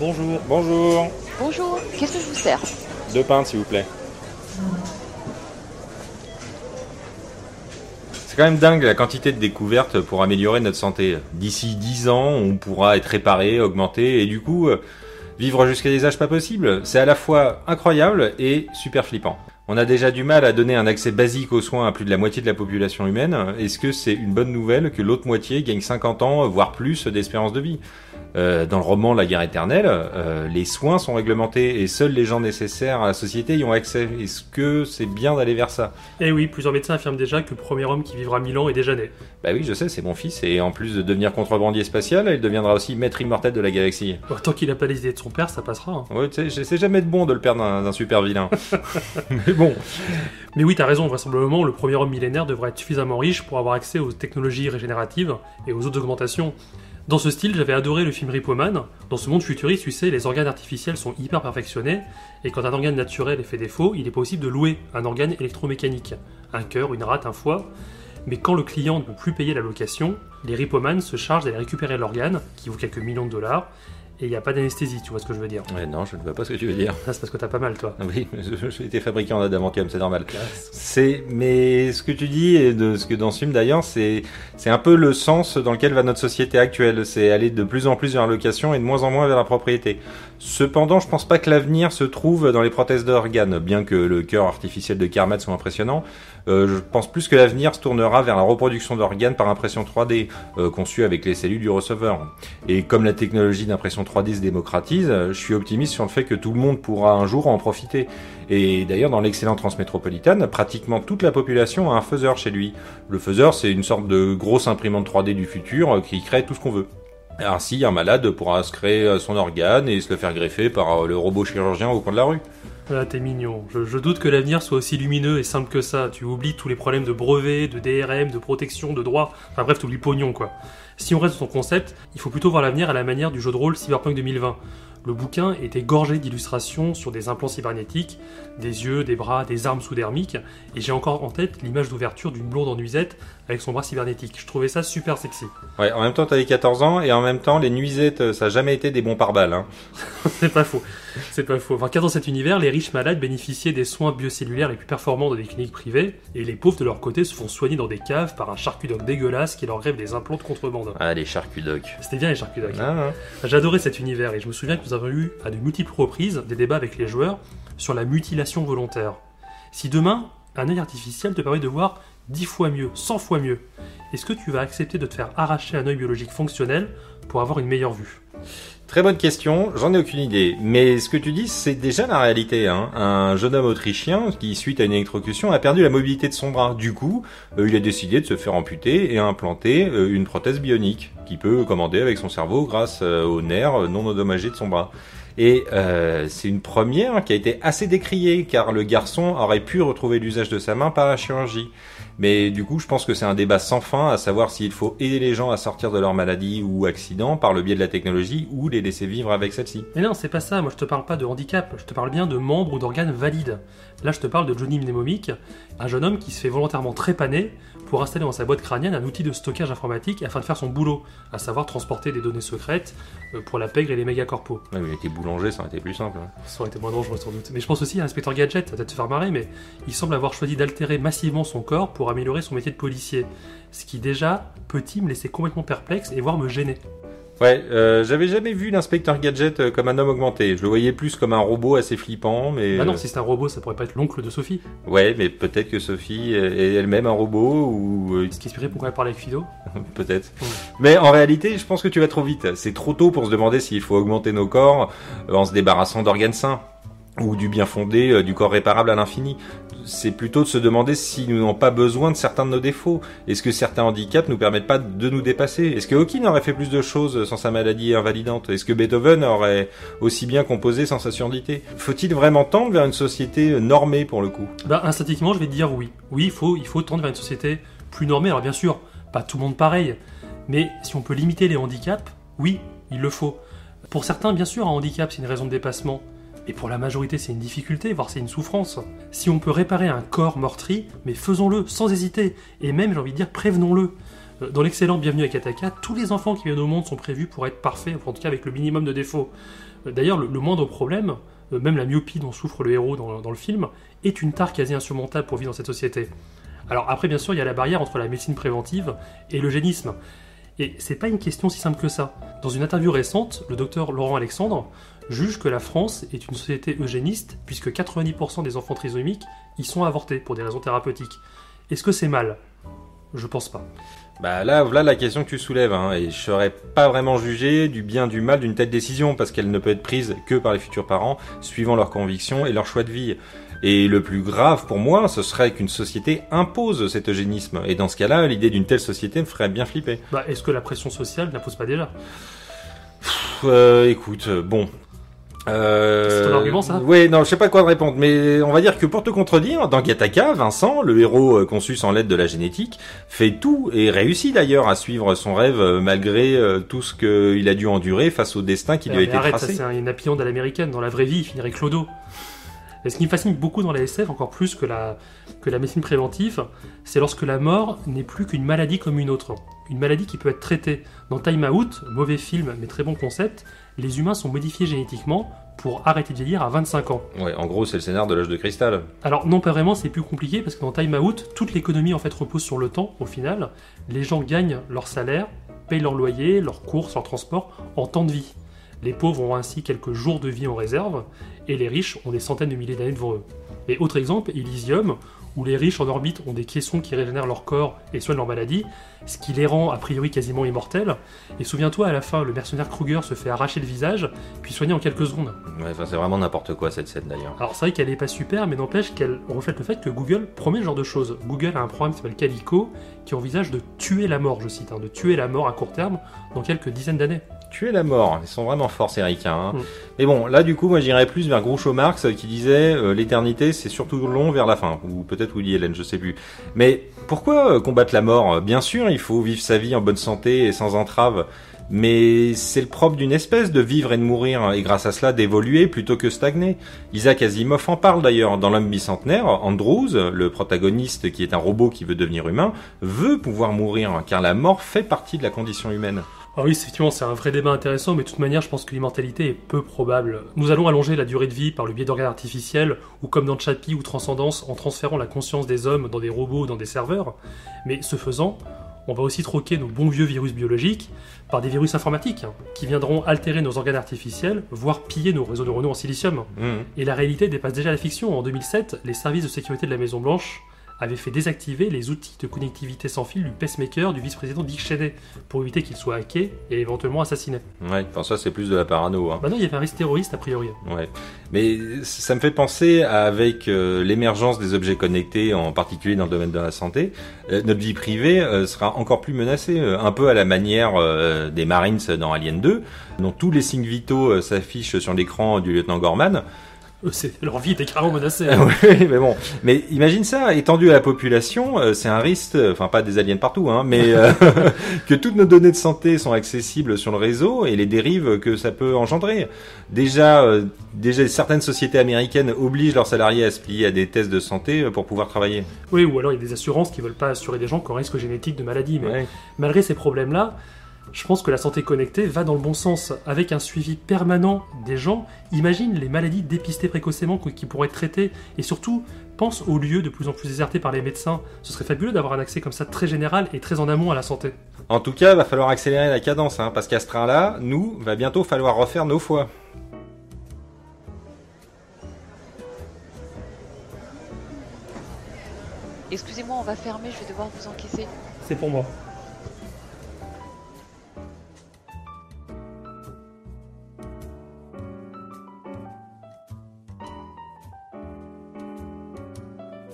Bonjour. Bonjour. Bonjour, qu'est-ce que je vous sers Deux pintes, s'il vous plaît. C'est quand même dingue la quantité de découvertes pour améliorer notre santé. D'ici 10 ans, on pourra être réparé, augmenté, et du coup, euh, vivre jusqu'à des âges pas possibles. C'est à la fois incroyable et super flippant. On a déjà du mal à donner un accès basique aux soins à plus de la moitié de la population humaine. Est-ce que c'est une bonne nouvelle que l'autre moitié gagne 50 ans, voire plus, d'espérance de vie? Euh, dans le roman La guerre éternelle, euh, les soins sont réglementés et seuls les gens nécessaires à la société y ont accès. Est-ce que c'est bien d'aller vers ça? Eh oui, plusieurs médecins affirment déjà que le premier homme qui vivra 1000 ans est déjà né. Bah oui, je sais, c'est mon fils, et en plus de devenir contrebandier spatial, il deviendra aussi maître immortel de la galaxie. Tant qu'il a pas les idées de son père, ça passera. hein. Ouais, tu sais, j'essaie jamais de bon de le perdre d'un d'un super vilain. Mais bon, Mais oui, t'as raison, vraisemblablement, le premier homme millénaire devrait être suffisamment riche pour avoir accès aux technologies régénératives et aux autres augmentations. Dans ce style, j'avais adoré le film Ripoman. Dans ce monde futuriste, tu sais, les organes artificiels sont hyper perfectionnés, et quand un organe naturel est fait défaut, il est possible de louer un organe électromécanique, un cœur, une rate, un foie. Mais quand le client ne peut plus payer la location, les Ripoman se chargent d'aller récupérer l'organe, qui vaut quelques millions de dollars, et il n'y a pas d'anesthésie, tu vois ce que je veux dire. Ouais, non, je ne vois pas ce que tu veux dire. Ça, c'est parce que t'as pas mal, toi. Oui, je- j'ai été fabriqué en adamantium, c'est normal. C'est, mais ce que tu dis et de ce que dans ce film d'ailleurs, c'est, c'est un peu le sens dans lequel va notre société actuelle. C'est aller de plus en plus vers la location et de moins en moins vers la propriété. Cependant, je pense pas que l'avenir se trouve dans les prothèses d'organes, bien que le cœur artificiel de Kermit soit impressionnant. Euh, je pense plus que l'avenir se tournera vers la reproduction d'organes par impression 3D, euh, conçue avec les cellules du receveur. Et comme la technologie d'impression 3D se démocratise, euh, je suis optimiste sur le fait que tout le monde pourra un jour en profiter. Et d'ailleurs, dans l'excellente transmétropolitane, pratiquement toute la population a un faiseur chez lui. Le faiseur, c'est une sorte de grosse imprimante 3D du futur euh, qui crée tout ce qu'on veut. Ainsi, un malade pourra se créer euh, son organe et se le faire greffer par euh, le robot chirurgien au coin de la rue. Ah, t'es mignon. Je, je doute que l'avenir soit aussi lumineux et simple que ça. Tu oublies tous les problèmes de brevets, de DRM, de protection, de droit. Enfin bref, t'oublies pognon, quoi. Si on reste sur ton concept, il faut plutôt voir l'avenir à la manière du jeu de rôle Cyberpunk 2020. Le bouquin était gorgé d'illustrations sur des implants cybernétiques, des yeux, des bras, des armes sous-dermiques, et j'ai encore en tête l'image d'ouverture d'une blonde en nuisette avec son bras cybernétique. Je trouvais ça super sexy. Ouais, en même temps, t'avais 14 ans et en même temps, les nuisettes, euh, ça a jamais été des bons pare-balles. Hein. C'est pas faux. C'est pas faux. Enfin, car dans cet univers, les riches malades bénéficiaient des soins biocellulaires les plus performants dans des cliniques privées, et les pauvres de leur côté se font soigner dans des caves par un charcutoc dégueulasse qui leur grève des implants de contrebande. Ah, les charcudocs. C'était bien les charcutocs. Ah, J'adorais cet univers et je me souviens que nous avons eu à de multiples reprises des débats avec les joueurs sur la mutilation volontaire. Si demain, un œil artificiel te permet de voir 10 fois mieux, 100 fois mieux, est-ce que tu vas accepter de te faire arracher un œil biologique fonctionnel pour avoir une meilleure vue? Très bonne question, j'en ai aucune idée. Mais ce que tu dis, c'est déjà la réalité. Hein. Un jeune homme autrichien qui, suite à une électrocution, a perdu la mobilité de son bras. Du coup, euh, il a décidé de se faire amputer et implanter euh, une prothèse bionique qui peut commander avec son cerveau grâce euh, aux nerfs non endommagés de son bras. Et c'est une première qui a été assez décriée, car le garçon aurait pu retrouver l'usage de sa main par la chirurgie. Mais du coup, je pense que c'est un débat sans fin à savoir s'il faut aider les gens à sortir de leur maladie ou accident par le biais de la technologie ou les laisser vivre avec celle-ci. Mais non, c'est pas ça. Moi, je te parle pas de handicap. Je te parle bien de membres ou d'organes valides. Là, je te parle de Johnny Mnemomic, un jeune homme qui se fait volontairement trépaner pour installer dans sa boîte crânienne un outil de stockage informatique afin de faire son boulot, à savoir transporter des données secrètes euh, pour la pègre et les mégacorpos. Ouais, mais il était boulanger, ça aurait été plus simple. hein. Ça aurait été moins dangereux sans doute. Mais je pense aussi à Inspecteur Gadget, ça va peut-être te faire marrer, mais il semble avoir choisi d'altérer massivement son corps pour améliorer son métier de policier. Ce qui déjà, petit, me laissait complètement perplexe et voire me gêner? Ouais, euh, j'avais jamais vu l'inspecteur Gadget euh, comme un homme augmenté. Je le voyais plus comme un robot assez flippant, mais... Bah non, euh, si c'est un robot, ça pourrait pas être l'oncle de Sophie. Ouais, mais peut-être que Sophie est elle-même un robot, ou... euh, Ce qui inspirait pourquoi elle parlait avec Fido. peut-être. Mais en réalité, je pense que tu vas trop vite. C'est trop tôt pour se demander s'il faut augmenter nos corps euh, en se débarrassant d'organes sains ou du bien fondé euh, du corps réparable à l'infini. C'est plutôt de se demander si nous n'avons pas besoin de certains de nos défauts. Est-ce que certains handicaps nous permettent pas de nous dépasser? Est-ce que Hawking aurait fait plus de choses sans sa maladie invalidante? Est-ce que Beethoven aurait aussi bien composé sans sa surdité? Faut-il vraiment tendre vers une société normée pour le coup? Bah, instinctivement, je vais te dire oui. Oui, il faut, il faut tendre vers une société plus normée. Alors, bien sûr, pas tout le monde pareil. Mais si on peut limiter les handicaps, oui, il le faut. Pour certains, bien sûr, un handicap, c'est une raison de dépassement. Mais pour la majorité, c'est une difficulté, voire c'est une souffrance. Si on peut réparer un corps meurtri, mais faisons-le sans hésiter. Et même, j'ai envie de dire, prévenons-le. Euh, Dans l'excellent Bienvenue à Kataka, tous les enfants qui viennent au monde sont prévus pour être parfaits, en tout cas avec le minimum de défauts. Euh, D'ailleurs, le, le moindre problème, euh, même la myopie dont souffre le héros dans, dans le film, est une tare quasi insurmontable pour vivre dans cette société. Alors après, bien sûr, il y a la barrière entre la médecine préventive et l'eugénisme. Et c'est pas une question si simple que ça. Dans une interview récente, le docteur Laurent Alexandre juge que la France est une société eugéniste puisque 90% des enfants trisomiques y sont avortés pour des raisons thérapeutiques. Est-ce que c'est mal? Je pense pas. Bah là, voilà la question que tu soulèves, hein, et je serais pas vraiment jugé du bien du mal d'une telle décision, parce qu'elle ne peut être prise que par les futurs parents, suivant leurs convictions et leur choix de vie. Et le plus grave pour moi, ce serait qu'une société impose cet eugénisme, et dans ce cas-là, l'idée d'une telle société me ferait bien flipper. Bah, est-ce que la pression sociale n'impose pas déjà? Pff, euh, écoute, euh, bon. Euh... C'est ton argument, ça Oui, non, je sais pas quoi te répondre, mais on va dire que pour te contredire, dans Gataka, Vincent, le héros euh, conçu sans l'aide de la génétique, fait tout et réussit d'ailleurs à suivre son rêve euh, malgré euh, tout ce qu'il a dû endurer face au destin qui lui a été arrête, tracé. ça c'est un- appillante à l'américaine. Dans la vraie vie, il finirait clodo. Ce qui me fascine beaucoup dans la SF, encore plus que la, que la médecine préventive, c'est lorsque la mort n'est plus qu'une maladie comme une autre. Une maladie qui peut être traitée. Dans Time Out, mauvais film mais très bon concept, les humains sont modifiés génétiquement pour arrêter de vieillir à 25 ans. Ouais, en gros, c'est le scénar de l'âge de cristal. Alors non pas vraiment, c'est plus compliqué parce que dans Time Out, toute l'économie en fait repose sur le temps au final. Les gens gagnent leur salaire, payent leur loyer, leurs courses, leur transport en temps de vie. Les pauvres ont ainsi quelques jours de vie en réserve et les riches ont des centaines de milliers d'années devant eux. Et autre exemple, Elysium, où les riches en orbite ont des caissons qui régénèrent leur corps et soignent leur maladie, ce qui les rend a priori quasiment immortels. Et souviens-toi, à la fin, le mercenaire Kruger se fait arracher le visage, puis soigner en quelques secondes. Ouais, enfin, c'est vraiment n'importe quoi cette scène d'ailleurs. Alors c'est vrai qu'elle est pas super, mais n'empêche qu'elle reflète le fait que Google promet ce genre de choses. Google a un programme qui s'appelle Calico, qui envisage de tuer la mort, je cite, hein, de tuer la mort à court terme dans quelques dizaines d'années. Tuer la mort, ils sont vraiment forts ces ricains. Hein. Mm. Mais bon, là du coup, moi j'irais plus vers Groucho Marx euh, qui disait euh, l'éternité c'est surtout long vers la fin, ou peut-être Woody Allen, je sais plus. Mais pourquoi euh, combattre la mort? Bien sûr, il faut vivre sa vie en bonne santé et sans entrave. Mais c'est le propre d'une espèce de vivre et de mourir, et grâce à cela d'évoluer plutôt que stagner. Isaac Asimov en parle d'ailleurs dans l'homme bicentenaire. Andrews, le protagoniste qui est un robot qui veut devenir humain, veut pouvoir mourir, car la mort fait partie de la condition humaine. Ah oui, effectivement, c'est un vrai débat intéressant, mais de toute manière, je pense que l'immortalité est peu probable. Nous allons allonger la durée de vie par le biais d'organes artificiels, ou comme dans Chappie ou Transcendance, en transférant la conscience des hommes dans des robots ou dans des serveurs. Mais ce faisant, on va aussi troquer nos bons vieux virus biologiques par des virus informatiques, hein, qui viendront altérer nos organes artificiels, voire piller nos réseaux neuronaux en silicium. Mhm. Et la réalité dépasse déjà la fiction. En 2007, les services de sécurité de la Maison Blanche avaient fait désactiver les outils de connectivité sans fil du pacemaker du vice-président Dick Cheney pour éviter qu'il soit hacké et éventuellement assassiné. Ouais, enfin ça c'est plus de la parano. Hein. Bah non, il y avait un risque terroriste a priori. Ouais. Mais ça me fait penser à, avec euh, l'émergence des objets connectés, en particulier dans le domaine de la santé, euh, notre vie privée euh, sera encore plus menacée, un peu à la manière des Marines dans Alien 2, dont tous les signes vitaux s'affichent sur l'écran du lieutenant Gorman. Leur vie était carrément menacée. Ah ouais, mais bon. Mais imagine ça, étendu à la population, euh, c'est un risque, euh, enfin pas des aliens partout, hein, mais euh, que toutes nos données de santé sont accessibles sur le réseau et les dérives que ça peut engendrer. Déjà, euh, déjà certaines sociétés américaines obligent leurs salariés à se plier à des tests de santé pour pouvoir travailler. Oui, ou alors il y a des assurances qui veulent pas assurer des gens qui ont risque génétique de maladie. Mais Ouais. malgré ces problèmes-là, je pense que la santé connectée va dans le bon sens. Avec un suivi permanent des gens, imagine les maladies dépistées précocement qui pourraient être traitées. Et surtout, pense aux lieux de plus en plus désertés par les médecins. Ce serait fabuleux d'avoir un accès comme ça très général et très en amont à la santé. En tout cas, va falloir accélérer la cadence, hein, parce qu'à ce train-là, nous, va bientôt falloir refaire nos foies. Excusez-moi, on va fermer, je vais devoir vous encaisser. C'est pour moi.